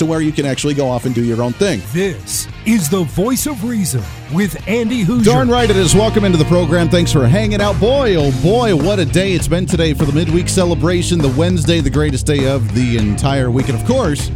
to where you can actually go off and do your own thing. This is the voice of reason with Andy Hooser. Darn right it is. Welcome into the program. Thanks for hanging out. Boy, oh boy, what a day it's been today for the midweek celebration, the Wednesday, the greatest day of the entire week. And of course,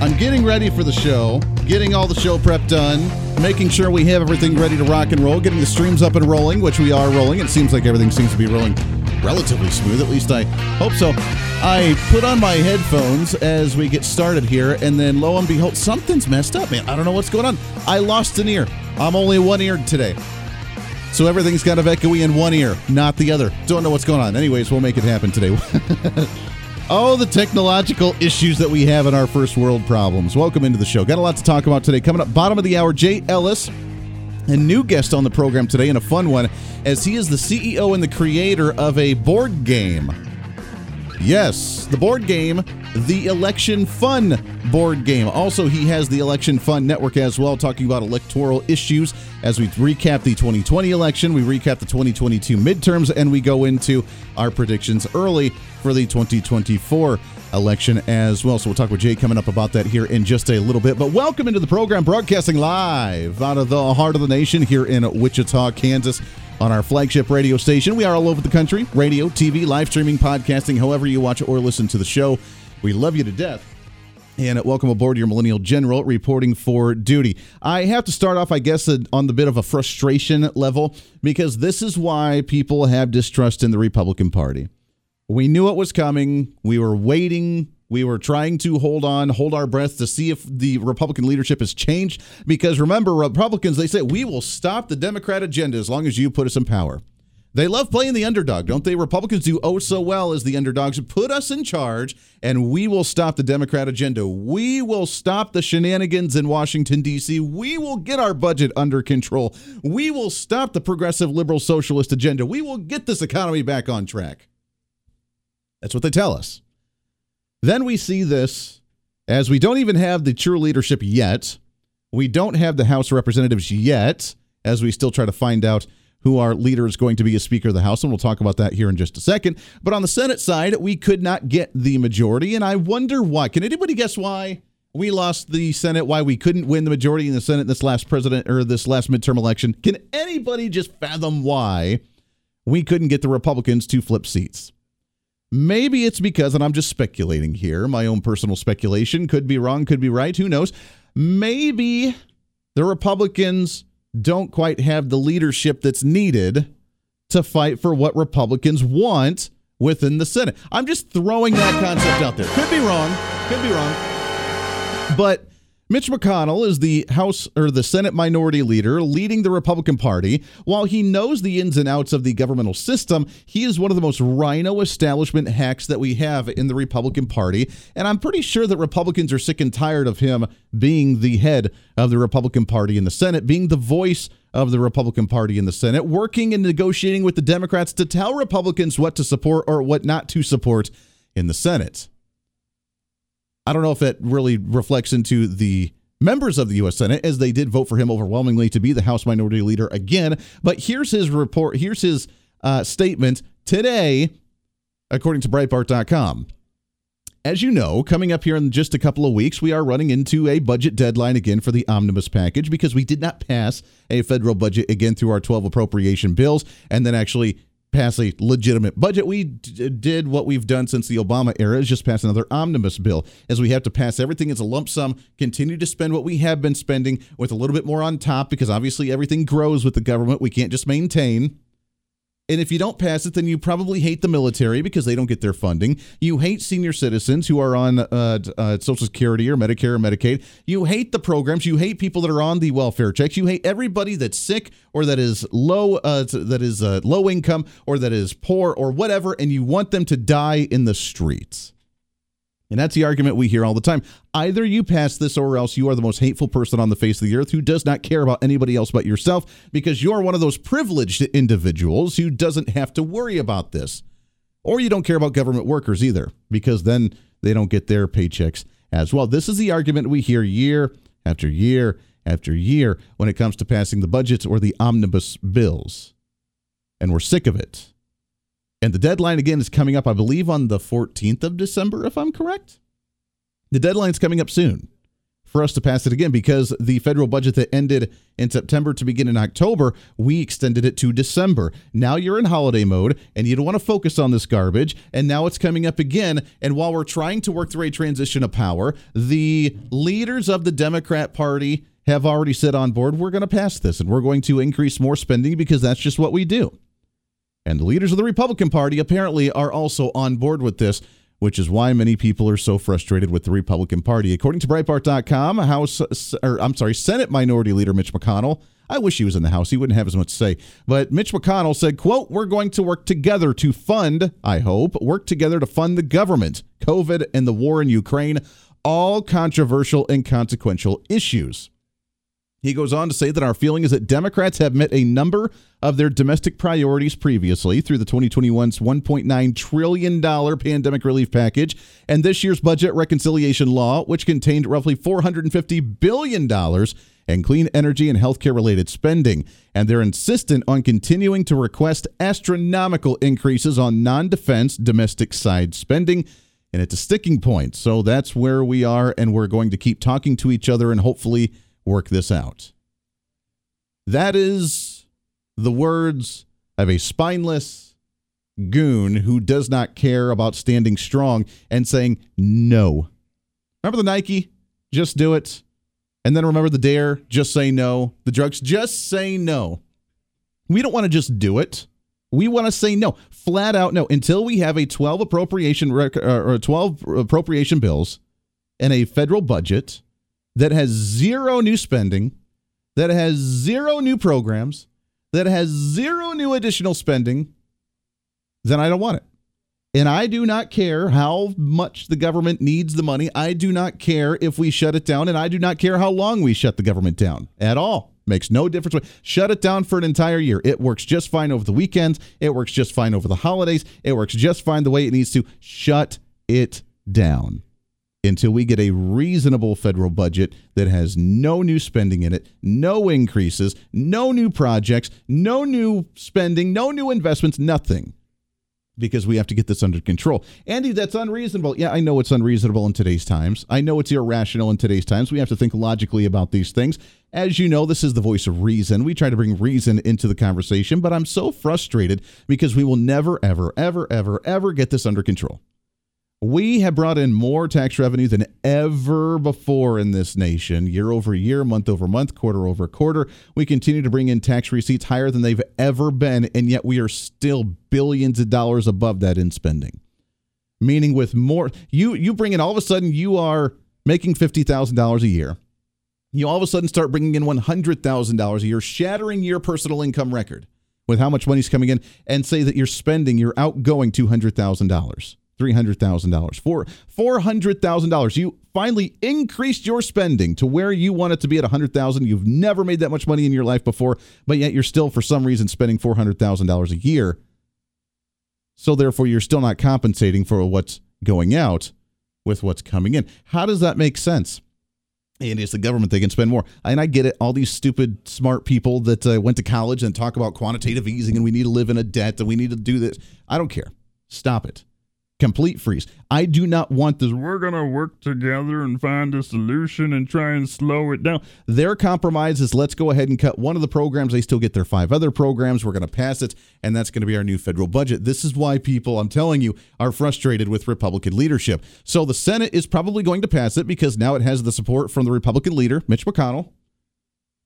I'm getting ready for the show, getting all the show prep done, making sure we have everything ready to rock and roll, getting the streams up and rolling, which we are rolling. It seems like everything seems to be rolling relatively smooth. At least I hope so. I put on my headphones as we get started here, and then lo and behold, something's messed up, man. I don't know what's going on. I lost an ear. I'm only one eared today. So everything's kind of echoey in one ear, not the other. Don't know what's going on. Anyways, we'll make it happen today. oh, the technological issues that we have in our first world problems. Welcome into the show. Got a lot to talk about today. Coming up, bottom of the hour, Jay Ellis a new guest on the program today and a fun one as he is the CEO and the creator of a board game. Yes, the board game, the Election Fun board game. Also, he has the Election Fun Network as well, talking about electoral issues as we recap the 2020 election, we recap the 2022 midterms, and we go into our predictions early for the 2024 election as well. So we'll talk with Jay coming up about that here in just a little bit. But welcome into the program, broadcasting live out of the heart of the nation here in Wichita, Kansas. On our flagship radio station. We are all over the country radio, TV, live streaming, podcasting, however you watch or listen to the show. We love you to death. And welcome aboard your Millennial General reporting for duty. I have to start off, I guess, uh, on the bit of a frustration level because this is why people have distrust in the Republican Party. We knew it was coming. We were waiting. We were trying to hold on, hold our breath to see if the Republican leadership has changed. Because remember, Republicans, they say, we will stop the Democrat agenda as long as you put us in power. They love playing the underdog, don't they? Republicans do oh so well as the underdogs. Put us in charge, and we will stop the Democrat agenda. We will stop the shenanigans in Washington, D.C. We will get our budget under control. We will stop the progressive liberal socialist agenda. We will get this economy back on track. That's what they tell us. Then we see this as we don't even have the true leadership yet. We don't have the House Representatives yet, as we still try to find out who our leader is going to be as Speaker of the House, and we'll talk about that here in just a second. But on the Senate side, we could not get the majority, and I wonder why. Can anybody guess why we lost the Senate? Why we couldn't win the majority in the Senate this last president or this last midterm election? Can anybody just fathom why we couldn't get the Republicans to flip seats? Maybe it's because, and I'm just speculating here, my own personal speculation, could be wrong, could be right, who knows? Maybe the Republicans don't quite have the leadership that's needed to fight for what Republicans want within the Senate. I'm just throwing that concept out there. Could be wrong, could be wrong. But Mitch McConnell is the House or the Senate minority leader leading the Republican Party. While he knows the ins and outs of the governmental system, he is one of the most rhino establishment hacks that we have in the Republican Party. And I'm pretty sure that Republicans are sick and tired of him being the head of the Republican Party in the Senate, being the voice of the Republican Party in the Senate, working and negotiating with the Democrats to tell Republicans what to support or what not to support in the Senate. I don't know if that really reflects into the members of the U.S. Senate, as they did vote for him overwhelmingly to be the House Minority Leader again. But here's his report. Here's his uh, statement today, according to Breitbart.com. As you know, coming up here in just a couple of weeks, we are running into a budget deadline again for the omnibus package because we did not pass a federal budget again through our 12 appropriation bills and then actually pass a legitimate budget. We d- did what we've done since the Obama era is just pass another omnibus bill as we have to pass everything as a lump sum, continue to spend what we have been spending with a little bit more on top because obviously everything grows with the government. We can't just maintain. And if you don't pass it, then you probably hate the military because they don't get their funding. You hate senior citizens who are on uh, uh, Social Security or Medicare or Medicaid. You hate the programs. You hate people that are on the welfare checks. You hate everybody that's sick or that is low, uh, that is uh, low income or that is poor or whatever, and you want them to die in the streets. And that's the argument we hear all the time. Either you pass this or else you are the most hateful person on the face of the earth who does not care about anybody else but yourself because you're one of those privileged individuals who doesn't have to worry about this. Or you don't care about government workers either because then they don't get their paychecks as well. This is the argument we hear year after year after year when it comes to passing the budgets or the omnibus bills. And we're sick of it. And the deadline again is coming up, I believe, on the 14th of December, if I'm correct. The deadline's coming up soon for us to pass it again because the federal budget that ended in September to begin in October, we extended it to December. Now you're in holiday mode and you don't want to focus on this garbage. And now it's coming up again. And while we're trying to work through a transition of power, the leaders of the Democrat Party have already said on board, we're going to pass this and we're going to increase more spending because that's just what we do. And the leaders of the Republican Party apparently are also on board with this, which is why many people are so frustrated with the Republican Party. According to Breitbart.com, House, or I'm sorry, Senate Minority Leader Mitch McConnell. I wish he was in the House. He wouldn't have as much to say. But Mitch McConnell said, quote, we're going to work together to fund, I hope, work together to fund the government, COVID, and the war in Ukraine, all controversial and consequential issues. He goes on to say that our feeling is that Democrats have met a number of their domestic priorities previously through the 2021's $1.9 trillion pandemic relief package and this year's budget reconciliation law, which contained roughly $450 billion in clean energy and healthcare related spending. And they're insistent on continuing to request astronomical increases on non defense domestic side spending. And it's a sticking point. So that's where we are. And we're going to keep talking to each other and hopefully work this out. That is the words of a spineless goon who does not care about standing strong and saying no. Remember the Nike? Just do it. And then remember the dare? Just say no. The drugs? Just say no. We don't want to just do it. We want to say no, flat out no, until we have a 12 appropriation rec- uh, or 12 appropriation bills and a federal budget that has zero new spending, that has zero new programs, that has zero new additional spending, then I don't want it. And I do not care how much the government needs the money. I do not care if we shut it down, and I do not care how long we shut the government down at all. Makes no difference. Shut it down for an entire year. It works just fine over the weekends. It works just fine over the holidays. It works just fine the way it needs to. Shut it down until we get a reasonable federal budget that has no new spending in it, no increases, no new projects, no new spending, no new investments, nothing. Because we have to get this under control. Andy, that's unreasonable. Yeah, I know it's unreasonable in today's times. I know it's irrational in today's times. We have to think logically about these things. As you know, this is the voice of reason. We try to bring reason into the conversation, but I'm so frustrated because we will never, ever, ever, ever, ever get this under control. We have brought in more tax revenue than ever before in this nation, year over year, month over month, quarter over quarter. We continue to bring in tax receipts higher than they've ever been, and yet we are still billions of dollars above that in spending. Meaning, with more, you you bring in all of a sudden you are making fifty thousand dollars a year. You all of a sudden start bringing in one hundred thousand dollars a year, shattering your personal income record with how much money's coming in, and say that you're spending, you're outgoing two hundred thousand dollars $300,000. For $400,000. You finally increased your spending to where you want it to be at 100,000. You've never made that much money in your life before, but yet you're still for some reason spending $400,000 a year. So therefore you're still not compensating for what's going out with what's coming in. How does that make sense? And it's the government they can spend more. And I get it. All these stupid, smart people that uh, went to college and talk about quantitative easing and we need to live in a debt and we need to do this. I don't care. Stop it complete freeze. I do not want this. We're going to work together and find a solution and try and slow it down. Their compromise is let's go ahead and cut one of the programs. They still get their five other programs. We're going to pass it, and that's going to be our new federal budget. This is why people, I'm telling you, are frustrated with Republican leadership. So the Senate is probably going to pass it because now it has the support from the Republican leader, Mitch McConnell,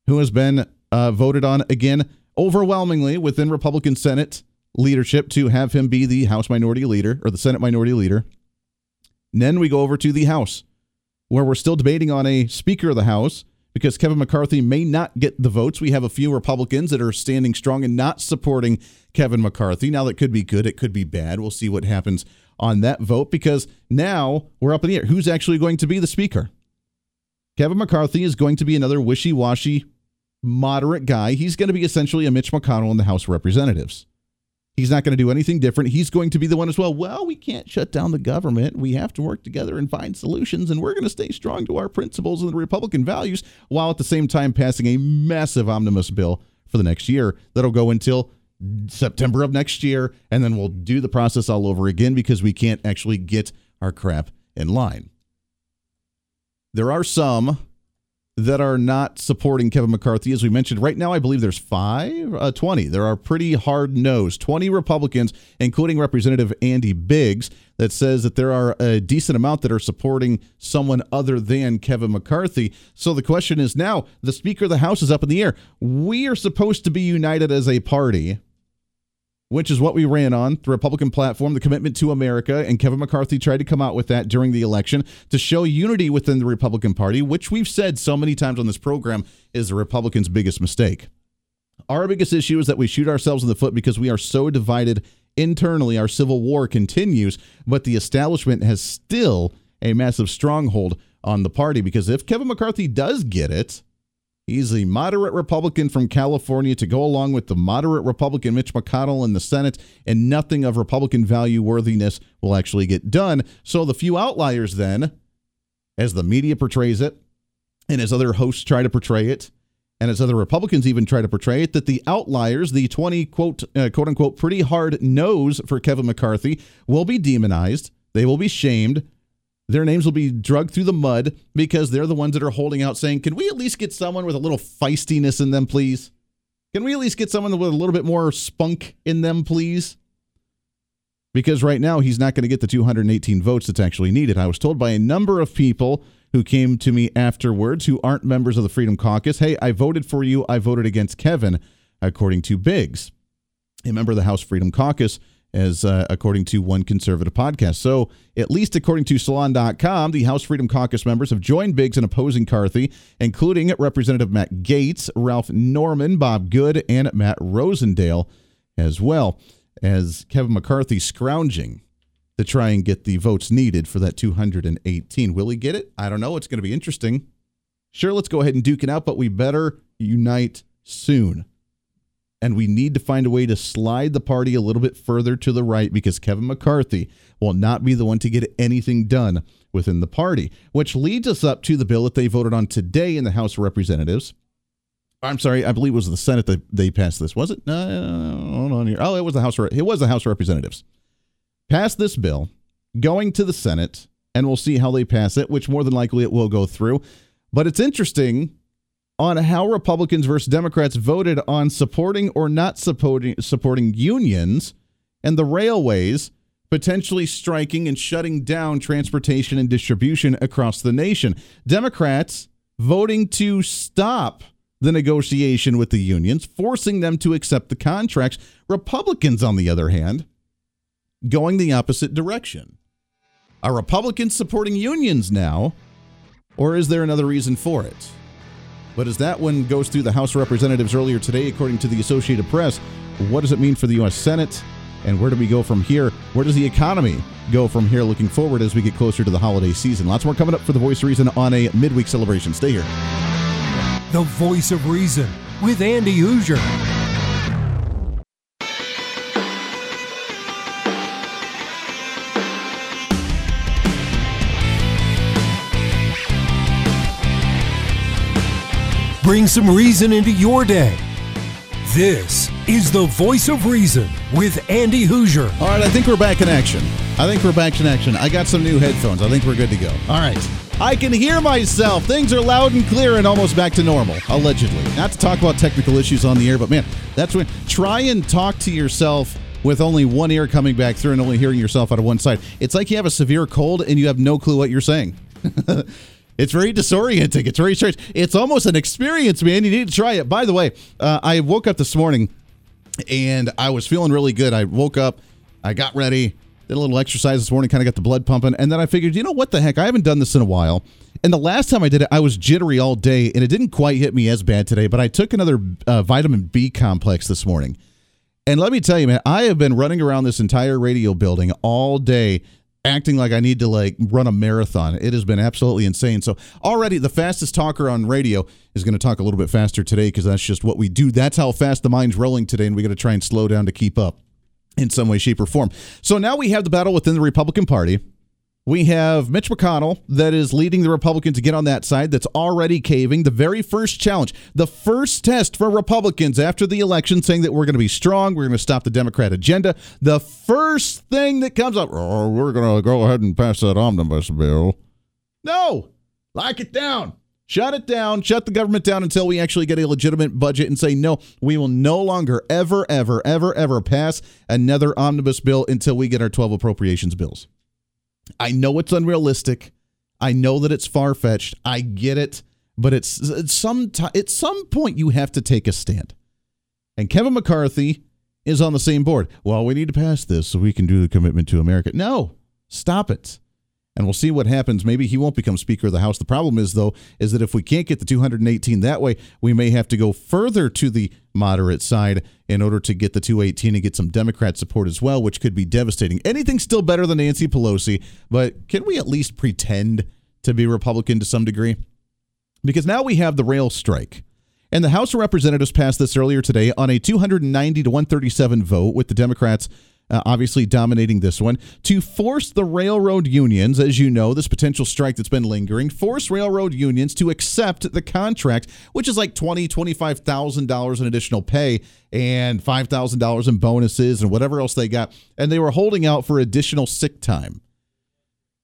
who has been uh, voted on again overwhelmingly within Republican Senate leadership to have him be the House Minority Leader or the Senate Minority Leader. And then we go over to the House, where we're still debating on a Speaker of the House because Kevin McCarthy may not get the votes. We have a few Republicans that are standing strong and not supporting Kevin McCarthy. Now, that could be good, it could be bad. We'll see what happens on that vote because now we're up in the air. Who's actually going to be the speaker? Kevin McCarthy is going to be another wishy washy, moderate guy. He's going to be essentially a Mitch McConnell in the House of Representatives. He's not going to do anything different. He's going to be the one as well. Well, we can't shut down the government. We have to work together and find solutions, and we're going to stay strong to our principles and the Republican values while at the same time passing a massive omnibus bill for the next year that'll go until September of next year, and then we'll do the process all over again because we can't actually get our crap in line. There are some that are not supporting Kevin McCarthy. As we mentioned, right now, I believe there's five, uh, 20. There are pretty hard nosed 20 Republicans, including Representative Andy Biggs, that says that there are a decent amount that are supporting someone other than Kevin McCarthy. So the question is now the Speaker of the House is up in the air. We are supposed to be united as a party which is what we ran on the Republican platform, the commitment to America. And Kevin McCarthy tried to come out with that during the election to show unity within the Republican Party, which we've said so many times on this program is the Republicans' biggest mistake. Our biggest issue is that we shoot ourselves in the foot because we are so divided internally. Our civil war continues, but the establishment has still a massive stronghold on the party because if Kevin McCarthy does get it, He's a moderate Republican from California to go along with the moderate Republican Mitch McConnell in the Senate, and nothing of Republican value worthiness will actually get done. So the few outliers, then, as the media portrays it, and as other hosts try to portray it, and as other Republicans even try to portray it, that the outliers, the 20 quote, uh, quote unquote, pretty hard nose for Kevin McCarthy, will be demonized. They will be shamed their names will be drugged through the mud because they're the ones that are holding out saying, Can we at least get someone with a little feistiness in them, please? Can we at least get someone with a little bit more spunk in them, please? Because right now he's not going to get the 218 votes that's actually needed. I was told by a number of people who came to me afterwards who aren't members of the Freedom Caucus, hey, I voted for you. I voted against Kevin, according to Biggs, a member of the House Freedom Caucus as uh, according to one conservative podcast. So, at least according to Salon.com, the House Freedom Caucus members have joined Biggs in opposing Carthy, including Representative Matt Gaetz, Ralph Norman, Bob Good, and Matt Rosendale as well as Kevin McCarthy scrounging to try and get the votes needed for that 218. Will he get it? I don't know. It's going to be interesting. Sure, let's go ahead and duke it out, but we better unite soon and we need to find a way to slide the party a little bit further to the right because Kevin McCarthy will not be the one to get anything done within the party, which leads us up to the bill that they voted on today in the House of Representatives. I'm sorry, I believe it was the Senate that they passed this. Was it? No, hold on here. Oh, it was the House. It was the House of Representatives. Passed this bill, going to the Senate, and we'll see how they pass it. Which more than likely it will go through. But it's interesting on how Republicans versus Democrats voted on supporting or not supporting supporting unions and the railways potentially striking and shutting down transportation and distribution across the nation. Democrats voting to stop the negotiation with the unions, forcing them to accept the contracts. Republicans, on the other hand, going the opposite direction. Are Republicans supporting unions now, or is there another reason for it? But as that one goes through the House of Representatives earlier today, according to the Associated Press, what does it mean for the U.S. Senate? And where do we go from here? Where does the economy go from here looking forward as we get closer to the holiday season? Lots more coming up for the Voice of Reason on a midweek celebration. Stay here. The Voice of Reason with Andy Hooser. Bring some reason into your day. This is the voice of reason with Andy Hooser. All right, I think we're back in action. I think we're back in action. I got some new headphones. I think we're good to go. All right. I can hear myself. Things are loud and clear and almost back to normal, allegedly. Not to talk about technical issues on the air, but man, that's when try and talk to yourself with only one ear coming back through and only hearing yourself out of one side. It's like you have a severe cold and you have no clue what you're saying. It's very disorienting. It's very strange. It's almost an experience, man. You need to try it. By the way, uh, I woke up this morning and I was feeling really good. I woke up, I got ready. Did a little exercise this morning, kind of got the blood pumping, and then I figured, you know what the heck? I haven't done this in a while. And the last time I did it, I was jittery all day, and it didn't quite hit me as bad today. But I took another uh, vitamin B complex this morning, and let me tell you, man, I have been running around this entire radio building all day acting like I need to like run a marathon. It has been absolutely insane. So already the fastest talker on radio is going to talk a little bit faster today because that's just what we do. That's how fast the mind's rolling today, and we got to try and slow down to keep up in some way, shape, or form. So now we have the battle within the Republican Party. We have Mitch McConnell that is leading the Republicans to get on that side that's already caving. The very first challenge, the first test for Republicans after the election saying that we're going to be strong, we're going to stop the Democrat agenda. The first thing that comes up, oh, we're going to go ahead and pass that omnibus bill. No, lock it down. Shut it down. Shut the government down until we actually get a legitimate budget and say, no, we will no longer, ever, ever, ever, ever pass another omnibus bill until we get our 12 appropriations bills. I know it's unrealistic. I know that it's far fetched. I get it, but it's, some t- at some point you have to take a stand. And Kevin McCarthy is on the same board. Well, we need to pass this so we can do the commitment to America. No, stop it and we'll see what happens. Maybe he won't become Speaker of the House. The problem is, though, is that if we can't get the 218 that way, we may have to go further to the moderate side in order to get the 218 and get some Democrat support as well, which could be devastating. Anything's still better than Nancy Pelosi, but can we at least pretend to be Republican to some degree? Because now we have the rail strike. And the House of Representatives passed this earlier today on a 290 to 137 vote with the Democrats uh, obviously dominating this one, to force the railroad unions, as you know, this potential strike that's been lingering, force railroad unions to accept the contract, which is like twenty, twenty-five thousand dollars in additional pay and five thousand dollars in bonuses and whatever else they got, and they were holding out for additional sick time.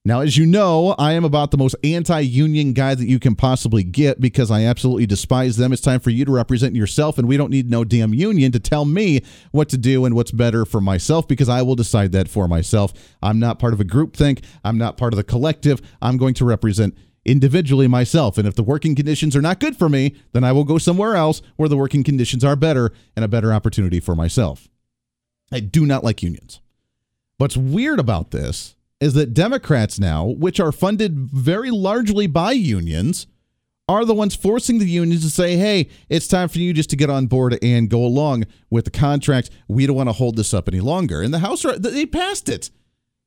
Now, as you know, I am about the most anti union guy that you can possibly get because I absolutely despise them. It's time for you to represent yourself, and we don't need no damn union to tell me what to do and what's better for myself because I will decide that for myself. I'm not part of a group think, I'm not part of the collective. I'm going to represent individually myself. And if the working conditions are not good for me, then I will go somewhere else where the working conditions are better and a better opportunity for myself. I do not like unions. What's weird about this is that Democrats now, which are funded very largely by unions, are the ones forcing the unions to say, hey, it's time for you just to get on board and go along with the contract. We don't want to hold this up any longer. And the House, they passed it.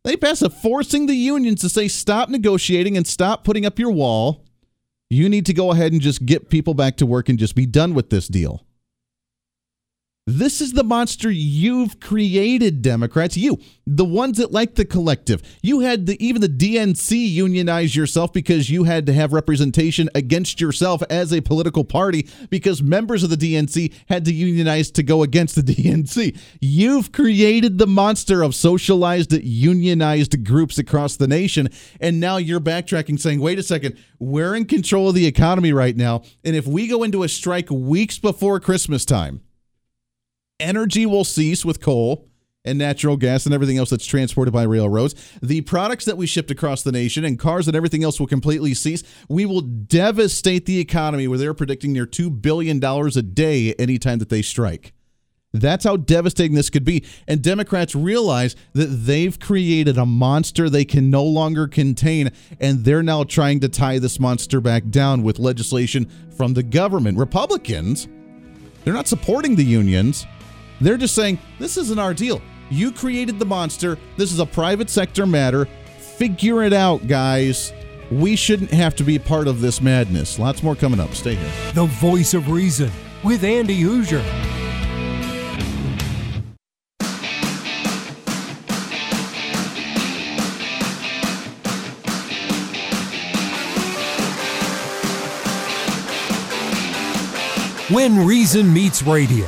They passed it, forcing the unions to say, stop negotiating and stop putting up your wall. You need to go ahead and just get people back to work and just be done with this deal. This is the monster you've created, Democrats. You, the ones that like the collective. You had the, even the DNC unionize yourself because you had to have representation against yourself as a political party because members of the DNC had to unionize to go against the DNC. You've created the monster of socialized, unionized groups across the nation. And now you're backtracking saying, wait a second, we're in control of the economy right now. And if we go into a strike weeks before Christmas time, energy will cease with coal and natural gas and everything else that's transported by railroads. The products that we shipped across the nation and cars and everything else will completely cease. We will devastate the economy where they're predicting near $2 billion a day anytime that they strike. That's how devastating this could be. And Democrats realize that they've created a monster they can no longer contain, and they're now trying to tie this monster back down with legislation from the government. Republicans, they're not supporting the unions. They're just saying, this isn't our deal. You created the monster. This is a private sector matter. Figure it out, guys. We shouldn't have to be part of this madness. Lots more coming up. Stay here. The voice of reason with Andy Hooser. When Reason Meets Radio.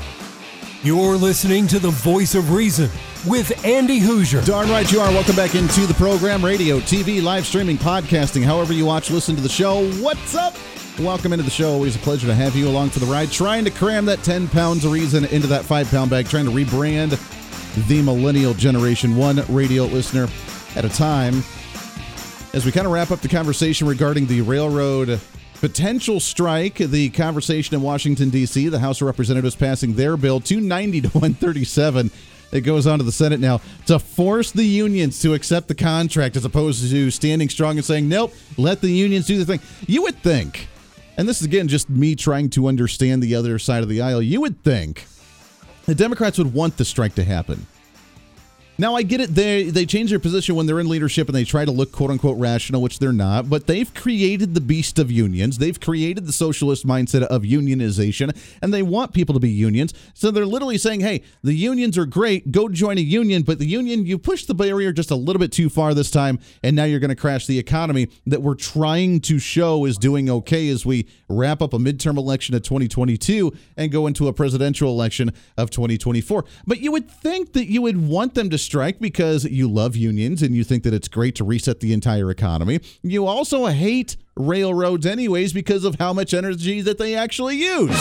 You're listening to the voice of reason with Andy Hooser. Darn right you are. Welcome back into the program, radio, TV, live streaming, podcasting, however you watch, listen to the show. What's up? Welcome into the show. Always a pleasure to have you along for the ride. Trying to cram that 10 pounds of reason into that 5 pound bag, trying to rebrand the millennial generation, one radio listener at a time. As we kind of wrap up the conversation regarding the railroad potential strike. The conversation in Washington, D.C., the House of Representatives passing their bill 290 to 137 It goes on to the Senate now to force the unions to accept the contract as opposed to standing strong and saying, nope, let the unions do the thing. You would think, and this is again just me trying to understand the other side of the aisle, you would think the Democrats would want the strike to happen. Now I get it. They they change their position when they're in leadership and they try to look quote unquote rational, which they're not. But they've created the beast of unions. They've created the socialist mindset of unionization, and they want people to be unions. So they're literally saying, "Hey, the unions are great. Go join a union." But the union, you pushed the barrier just a little bit too far this time, and now you're going to crash the economy that we're trying to show is doing okay as we wrap up a midterm election of 2022 and go into a presidential election of 2024. But you would think that you would want them to strike because you love unions and you think that it's great to reset the entire economy. You also hate railroads, anyways, because of how much energy that they actually use.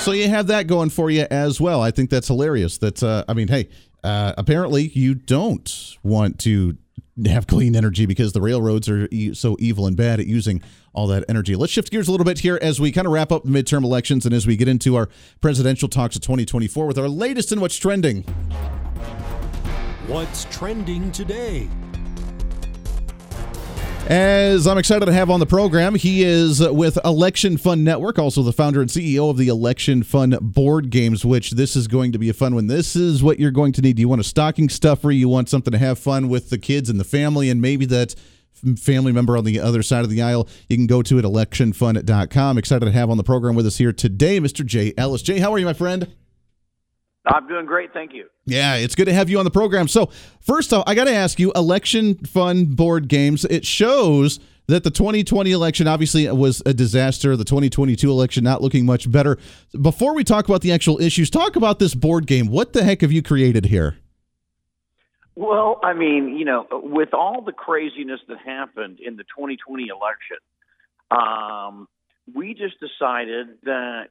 So you have that going for you as well. I think that's hilarious. That uh, I mean, hey, uh, apparently you don't want to have clean energy because the railroads are so evil and bad at using all that energy. Let's shift gears a little bit here as we kind of wrap up midterm elections and as we get into our presidential talks of 2024 with our latest in what's trending. What's trending today? As I'm excited to have on the program, he is with Election Fund Network, also the founder and CEO of the Election Fund board games, which this is going to be a fun one. This is what you're going to need. Do you want a stocking stuffer, you want something to have fun with the kids and the family, and maybe that family member on the other side of the aisle, you can go to it electionfund.com. Excited to have on the program with us here today, Mr. Jay Ellis. Jay, how are you, my friend? I'm doing great, thank you. Yeah, it's good to have you on the program. So, first off, I got to ask you election fund board games. It shows that the 2020 election obviously was a disaster. The 2022 election not looking much better. Before we talk about the actual issues, talk about this board game. What the heck have you created here? Well, I mean, you know, with all the craziness that happened in the 2020 election, um, we just decided that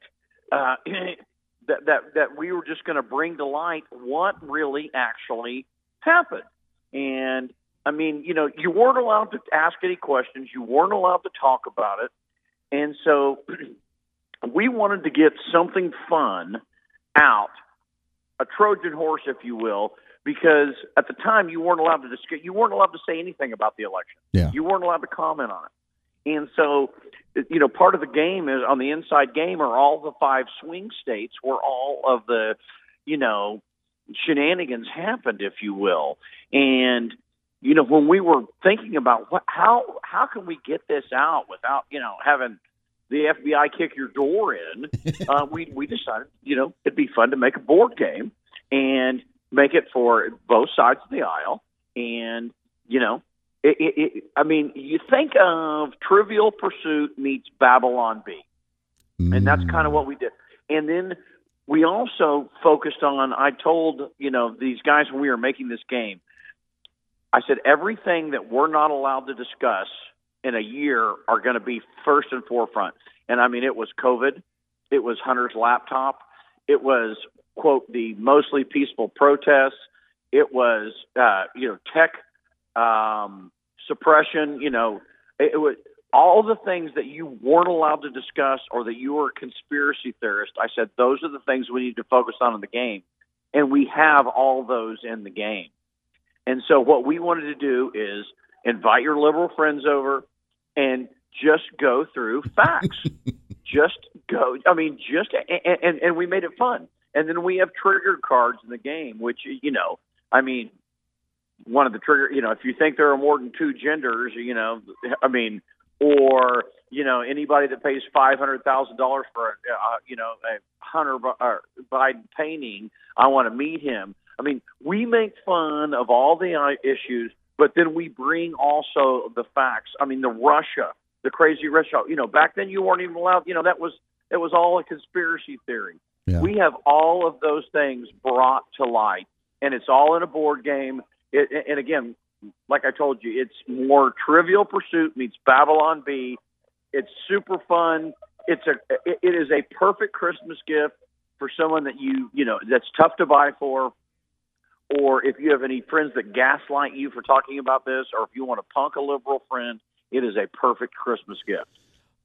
uh, that that that we were just going to bring to light what really actually happened. And I mean, you know, you weren't allowed to ask any questions, you weren't allowed to talk about it, and so we wanted to get something fun out, a Trojan horse, if you will, because at the time you weren't allowed to discuss, you weren't allowed to say anything about the election. Yeah. You weren't allowed to comment on it, and so you know, part of the game is on the inside game are all the five swing states where all of the, you know, shenanigans happened, if you will. And you know, when we were thinking about what, how how can we get this out without you know having the FBI kick your door in, uh, we we decided you know it'd be fun to make a board game and make it for both sides of the aisle, and you know it, it, it, I mean, you think of Trivial Pursuit meets Babylon Bee, mm. and that's kind of what we did. And then we also focused on. I told you know these guys when we were making this game, I said everything that we're not allowed to discuss in a year are going to be first and forefront. And I mean, it was COVID, it was Hunter's laptop, it was quote the mostly peaceful protests, it was uh, you know tech um, suppression, you know, it, it was all the things that you weren't allowed to discuss or that you were a conspiracy theorist. I said those are the things we need to focus on in the game, and we have all those in the game. And so what we wanted to do is invite your liberal friends over and just go through facts. just go. I mean, just and, and and we made it fun. And then we have trigger cards in the game, which you know, I mean, one of the trigger, you know, if you think there are more than two genders, you know, I mean, or you know, anybody that pays five hundred thousand dollars for a, uh, you know, a Hunter Biden painting, I want to meet him. I mean, we make fun of all the uh, issues, but then we bring also the facts. I mean, the Russia, the crazy Russia. You know, back then you weren't even allowed. You know, that was it was all a conspiracy theory. Yeah. We have all of those things brought to light, and it's all in a board game. It, and again, like I told you, it's more Trivial Pursuit meets Babylon Bee. It's super fun. It's a it is a perfect Christmas gift for someone that you you know that's tough to buy for, or if you have any friends that gaslight you for talking about this, or if you want to punk a liberal friend, it is a perfect Christmas gift.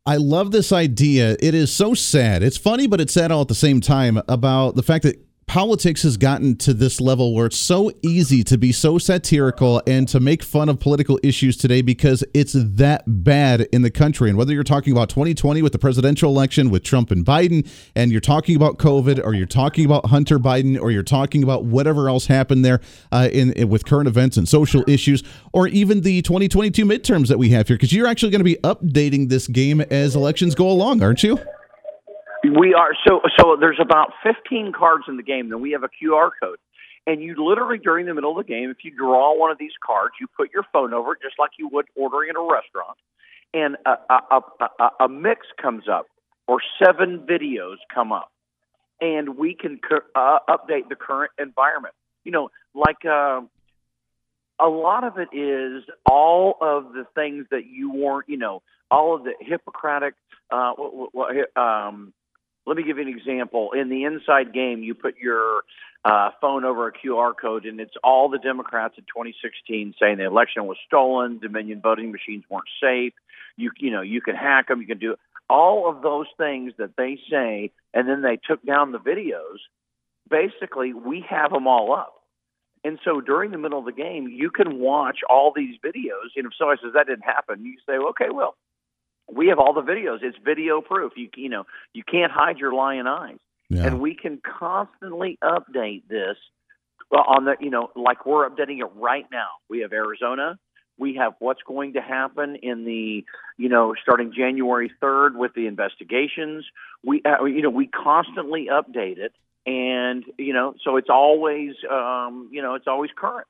I love this idea. It is so sad. It's funny, but it's sad all at the same time about the fact that politics has gotten to this level where it's so easy to be so satirical and to make fun of political issues today because it's that bad in the country. And whether you're talking about 2020 with the presidential election with Trump and Biden, and you're talking about COVID, or you're talking about Hunter Biden, or you're talking about whatever else happened there uh, in, in with current events and social issues, or even the 2022 midterms that we have here, because you're actually going to be updating this game as elections go along, aren't you? We are so so. There's about 15 cards in the game. Then we have a QR code, and you literally during the middle of the game, if you draw one of these cards, you put your phone over it just like you would ordering at a restaurant, and a, a, a, a mix comes up or seven videos come up, and we can uh, update the current environment. You know, like. Uh, a lot of it is all of the things that you weren't, you know, all of the Hippocratic, uh, um, let me give you an example. In the inside game, you put your uh, phone over a QR code, and it's all the Democrats in 2016 saying the election was stolen, Dominion voting machines weren't safe. You you know you can hack them, you can do all of those things that they say, and then they took down the videos. Basically, we have them all up. And so during the middle of the game, you can watch all these videos. And if somebody says that didn't happen, you say, okay, well, we have all the videos. It's video proof. You you know you can't hide your lying eyes, yeah. and we can constantly update this. Well, on the you know like we're updating it right now. We have Arizona. We have what's going to happen in the you know starting January third with the investigations. We uh, you know we constantly update it, and you know so it's always um, you know it's always current.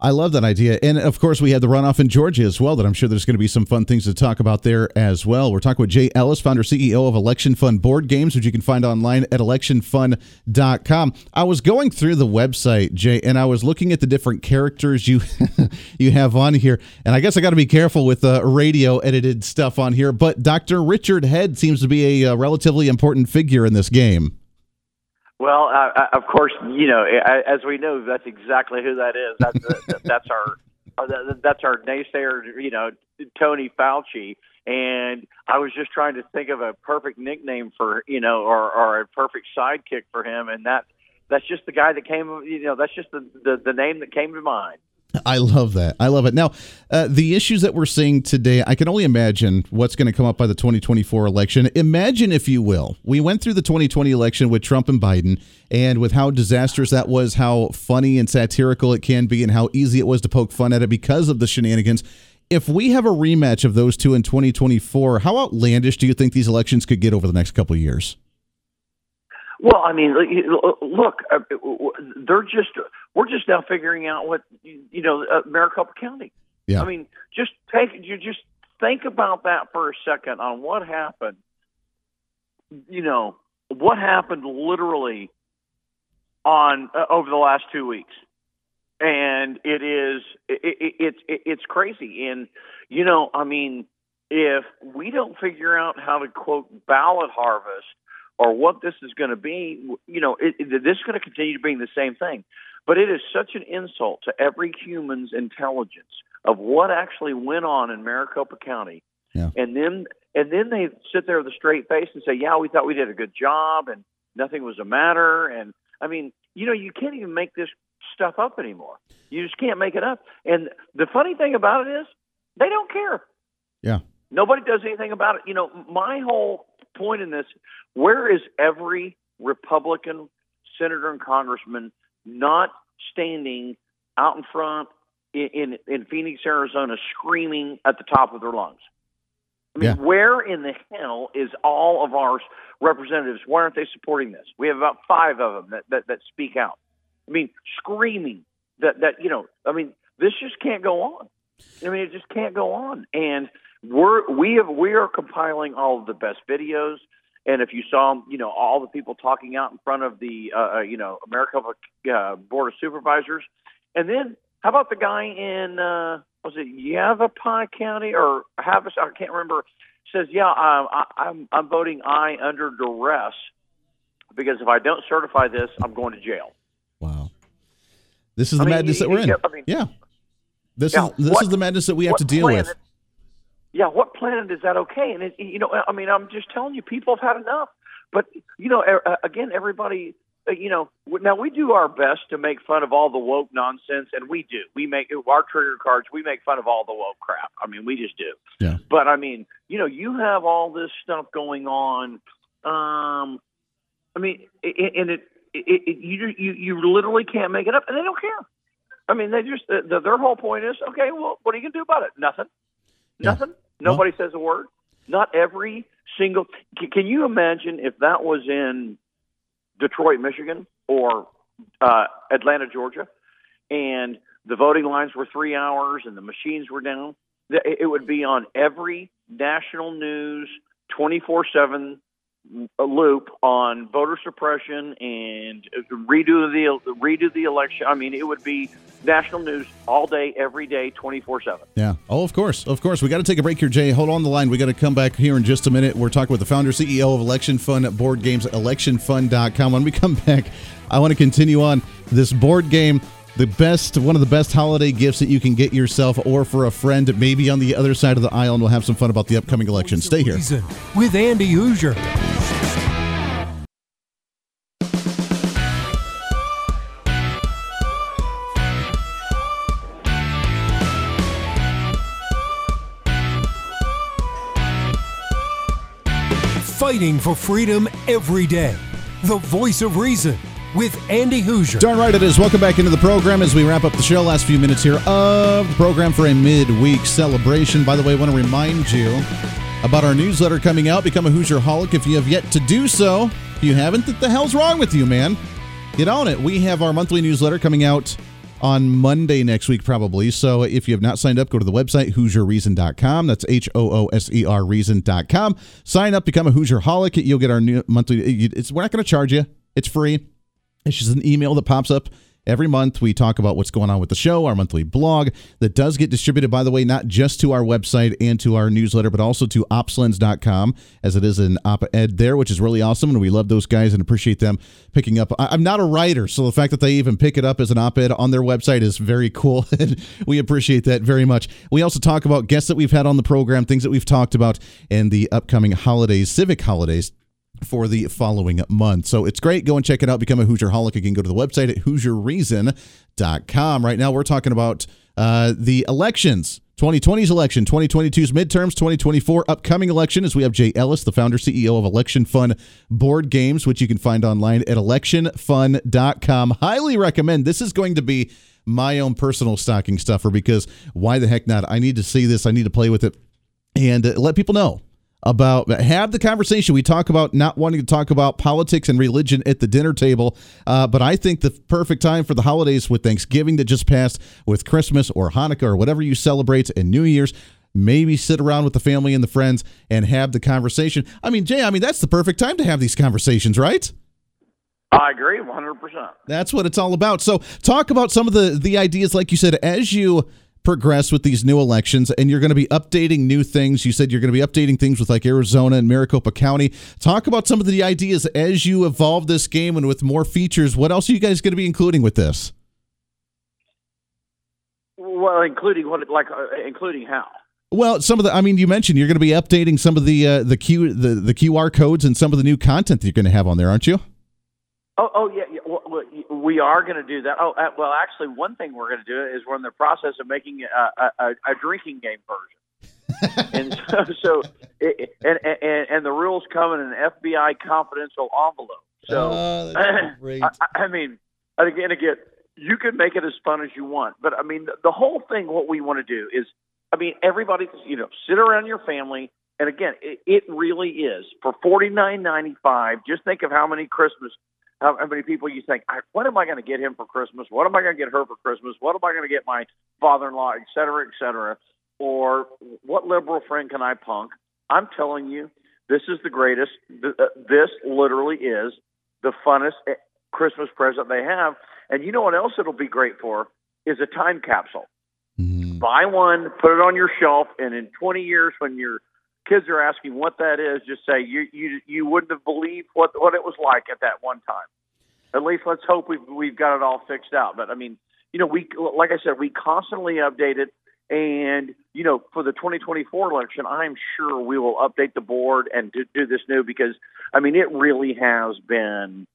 I love that idea. And of course, we had the runoff in Georgia as well, that I'm sure there's going to be some fun things to talk about there as well. We're talking with Jay Ellis, founder CEO of Election Fund Board Games, which you can find online at electionfund.com. I was going through the website, Jay, and I was looking at the different characters you you have on here. And I guess I got to be careful with uh, radio edited stuff on here. But Dr. Richard Head seems to be a, uh, relatively important figure in this game. Well, uh, of course, you know, as we know, that's exactly who that is. That's that's our uh, that's our naysayer, you know, Tony Fauci. And I was just trying to think of a perfect nickname for, you know, or, or a perfect sidekick for him, and that that's just the guy that came, you know, that's just the the, the name that came to mind. I love that. I love it. Now, uh, the issues that we're seeing today, I can only imagine what's going to come up by the 2024 election. Imagine, if you will, we went through the 2020 election with Trump and Biden, and with how disastrous that was, how funny and satirical it can be, and how easy it was to poke fun at it because of the shenanigans. If we have a rematch of those two in 2024, how outlandish do you think these elections could get over the next couple of years? Well, I mean, look, uh, they're just we're just now figuring out what you know, uh, Maricopa County. Yeah. I mean, just take you just think about that for a second on what happened. You know, what happened literally on uh, over the last two weeks, and it is it, it, it's it, it's crazy. And you know, I mean, if we don't figure out how to quote ballot harvest or what this is going to be, you know, it, it, this is going to continue to being the same thing. But it is such an insult to every human's intelligence of what actually went on in Maricopa County. Yeah. And then and then they sit there with a straight face and say, "Yeah, we thought we did a good job and nothing was a matter." And I mean, you know, you can't even make this stuff up anymore. You just can't make it up. And the funny thing about it is, they don't care. Yeah. Nobody does anything about it. You know, my whole point in this where is every Republican senator and congressman not standing out in front in, in, in Phoenix, Arizona, screaming at the top of their lungs? I mean, yeah. where in the hell is all of our representatives? Why aren't they supporting this? We have about five of them that, that, that speak out. I mean, screaming that, that, you know, I mean, this just can't go on. I mean, it just can't go on. And we're, we have, we are compiling all of the best videos. And if you saw, you know, all the people talking out in front of the, uh, uh you know, Maricopa uh, Board of Supervisors, and then how about the guy in uh, was it Yavapai County or Havis? I can't remember. Says, yeah, um, I, I'm I'm voting I under duress because if I don't certify this, I'm going to jail. Wow, this is the I mean, madness that we're in. I mean, yeah, this is this what, is the madness that we have to deal with. Yeah, what planet is that okay? And it, you know, I mean, I'm just telling you, people have had enough. But you know, uh, again, everybody, uh, you know, now we do our best to make fun of all the woke nonsense, and we do. We make our trigger cards. We make fun of all the woke crap. I mean, we just do. Yeah. But I mean, you know, you have all this stuff going on. Um, I mean, and it, it, it you you you literally can't make it up, and they don't care. I mean, they just the, their whole point is, okay, well, what are you gonna do about it? Nothing. Yeah. Nothing. Nobody says a word. Not every single. Can you imagine if that was in Detroit, Michigan, or uh, Atlanta, Georgia, and the voting lines were three hours and the machines were down? It would be on every national news, twenty four seven a loop on voter suppression and redo the redo the election. I mean, it would be national news all day, every day, twenty four seven. Yeah. Oh, of course, of course. We got to take a break here, Jay. Hold on the line. We got to come back here in just a minute. We're talking with the founder, CEO of Election Fun Board Games, ElectionFun.com. When we come back, I want to continue on this board game the best one of the best holiday gifts that you can get yourself or for a friend maybe on the other side of the aisle and we'll have some fun about the upcoming election stay here with andy hooser fighting for freedom every day the voice of reason with Andy Hooser. Darn right it is. Welcome back into the program as we wrap up the show. Last few minutes here of the program for a midweek celebration. By the way, I want to remind you about our newsletter coming out. Become a Hooser Holic if you have yet to do so. If you haven't, what the hell's wrong with you, man? Get on it. We have our monthly newsletter coming out on Monday next week, probably. So if you have not signed up, go to the website, HooserReason.com. That's H O O S E R Reason.com. Sign up, become a Hooser Holic. You'll get our new monthly. It's, we're not going to charge you, it's free. It's just an email that pops up Every month, we talk about what's going on with the show, our monthly blog that does get distributed, by the way, not just to our website and to our newsletter, but also to opslens.com, as it is an op ed there, which is really awesome. And we love those guys and appreciate them picking up. I'm not a writer, so the fact that they even pick it up as an op ed on their website is very cool. and we appreciate that very much. We also talk about guests that we've had on the program, things that we've talked about, and the upcoming holidays, civic holidays for the following month. So it's great. Go and check it out. Become a Hooser Holic. Again, go to the website at HooserReason.com. Right now, we're talking about uh, the elections. 2020's election, 2022's midterms, 2024 upcoming election. As we have Jay Ellis, the founder CEO of Election Fun Board Games, which you can find online at electionfun.com. Highly recommend. This is going to be my own personal stocking stuffer because why the heck not? I need to see this. I need to play with it and let people know about have the conversation. We talk about not wanting to talk about politics and religion at the dinner table, uh, but I think the perfect time for the holidays with Thanksgiving that just passed, with Christmas or Hanukkah or whatever you celebrate, and New Year's. Maybe sit around with the family and the friends and have the conversation. I mean, Jay, I mean, that's the perfect time to have these conversations, right? I agree 100%. That's what it's all about. So, talk about some of the the ideas like you said as you progress with these new elections and you're going to be updating new things. You said you're going to be updating things with like Arizona and Maricopa County. Talk about some of the ideas as you evolve this game and with more features. What else are you guys going to be including with this? Well, including what, like, uh, including how? Well, some of the, I mean, you mentioned you're going to be updating some of the uh, the Q the, the QR codes and some of the new content that you're going to have on there, aren't you? Oh, oh yeah, yeah. Well, we are going to do that. Oh, uh, well, actually, one thing we're going to do is we're in the process of making a, a, a drinking game version. and so, so it, and, and and the rules come in an FBI confidential envelope. So, oh, I, I mean, again, again, you can make it as fun as you want, but I mean, the, the whole thing. What we want to do is, I mean, everybody, you know, sit around your family. And again, it, it really is for forty nine ninety five. Just think of how many Christmas how, many people you think, what am I going to get him for Christmas? What am I going to get her for Christmas? What am I going to get my father-in-law, et cetera, et cetera? Or what liberal friend can I punk? I'm telling you, this is the greatest. Uh, this literally is the funnest eh, Christmas present they have. And you know what else it'll be great for is a time capsule. Mm-hmm. Buy one, put it on your shelf, and in 20 years, when you're kids are asking what that is, just say you you you wouldn't have believed what what it was like at that one time. At least let's hope we've we've got it all fixed out. But I mean, you know, we like I said, we constantly update it. And you know, for the 2024 election, I'm sure we will update the board and do, do this new because I mean, it really has been.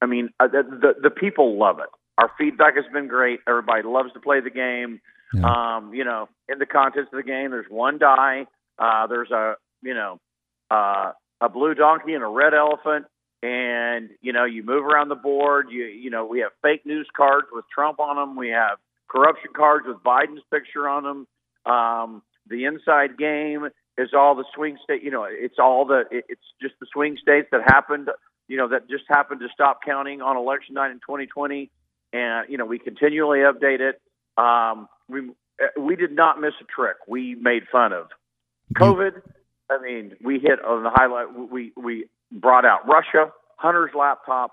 I mean, uh, the, the the people love it. Our feedback has been great. Everybody loves to play the game. Yeah. Um, you know, in the contest of the game, there's one die. Uh, there's a you know uh, a blue donkey and a red elephant, and you know you move around the board. You you know we have fake news cards with Trump on them. We have corruption cards with Biden's picture on them. Um, the inside game is all the swing state. You know, it's all the it, it's just the swing states that happened. You know, that just happened to stop counting on election night in 2020, and you know we continually update it. Um, we we did not miss a trick. We made fun of COVID. I mean, we hit on the highlight. We we brought out Russia, Hunter's laptop,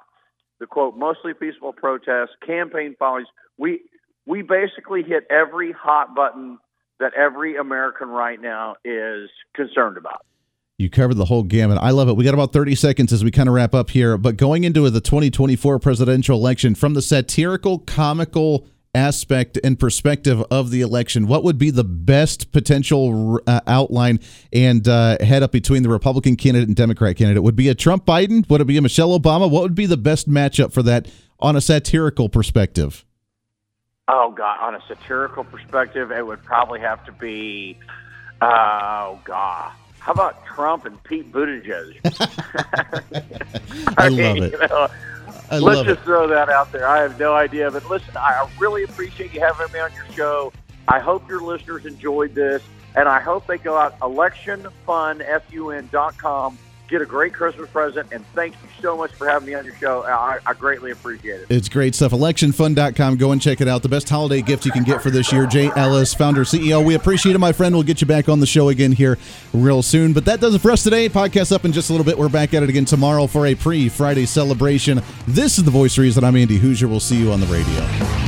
the quote mostly peaceful protests, campaign follies. We we basically hit every hot button that every American right now is concerned about. You covered the whole gamut. I love it. We got about 30 seconds as we kind of wrap up here. But going into the 2024 presidential election, from the satirical, comical aspect and perspective of the election, what would be the best potential uh, outline and uh, head up between the Republican candidate and Democrat candidate? Would be a Trump Biden? Would it be a Michelle Obama? What would be the best matchup for that on a satirical perspective? Oh God, on a satirical perspective, it would probably have to be, oh God, how about Trump and Pete Buttigieg? I, I love it. You know, I let's just it. throw that out there. I have no idea, but listen, I really appreciate you having me on your show. I hope your listeners enjoyed this, and I hope they go out electionfun.fun.com get a great Christmas present, and thank you so much for having me on your show. I, I greatly appreciate it. It's great stuff. Electionfun.com. Go and check it out. The best holiday gift you can get for this year. Jay Ellis, founder, CEO. We appreciate it, my friend. We'll get you back on the show again here real soon. But that does it for us today. Podcast up in just a little bit. We're back at it again tomorrow for a pre Friday celebration. This is the voice reason. I'm Andy Hooser. We'll see you on the radio.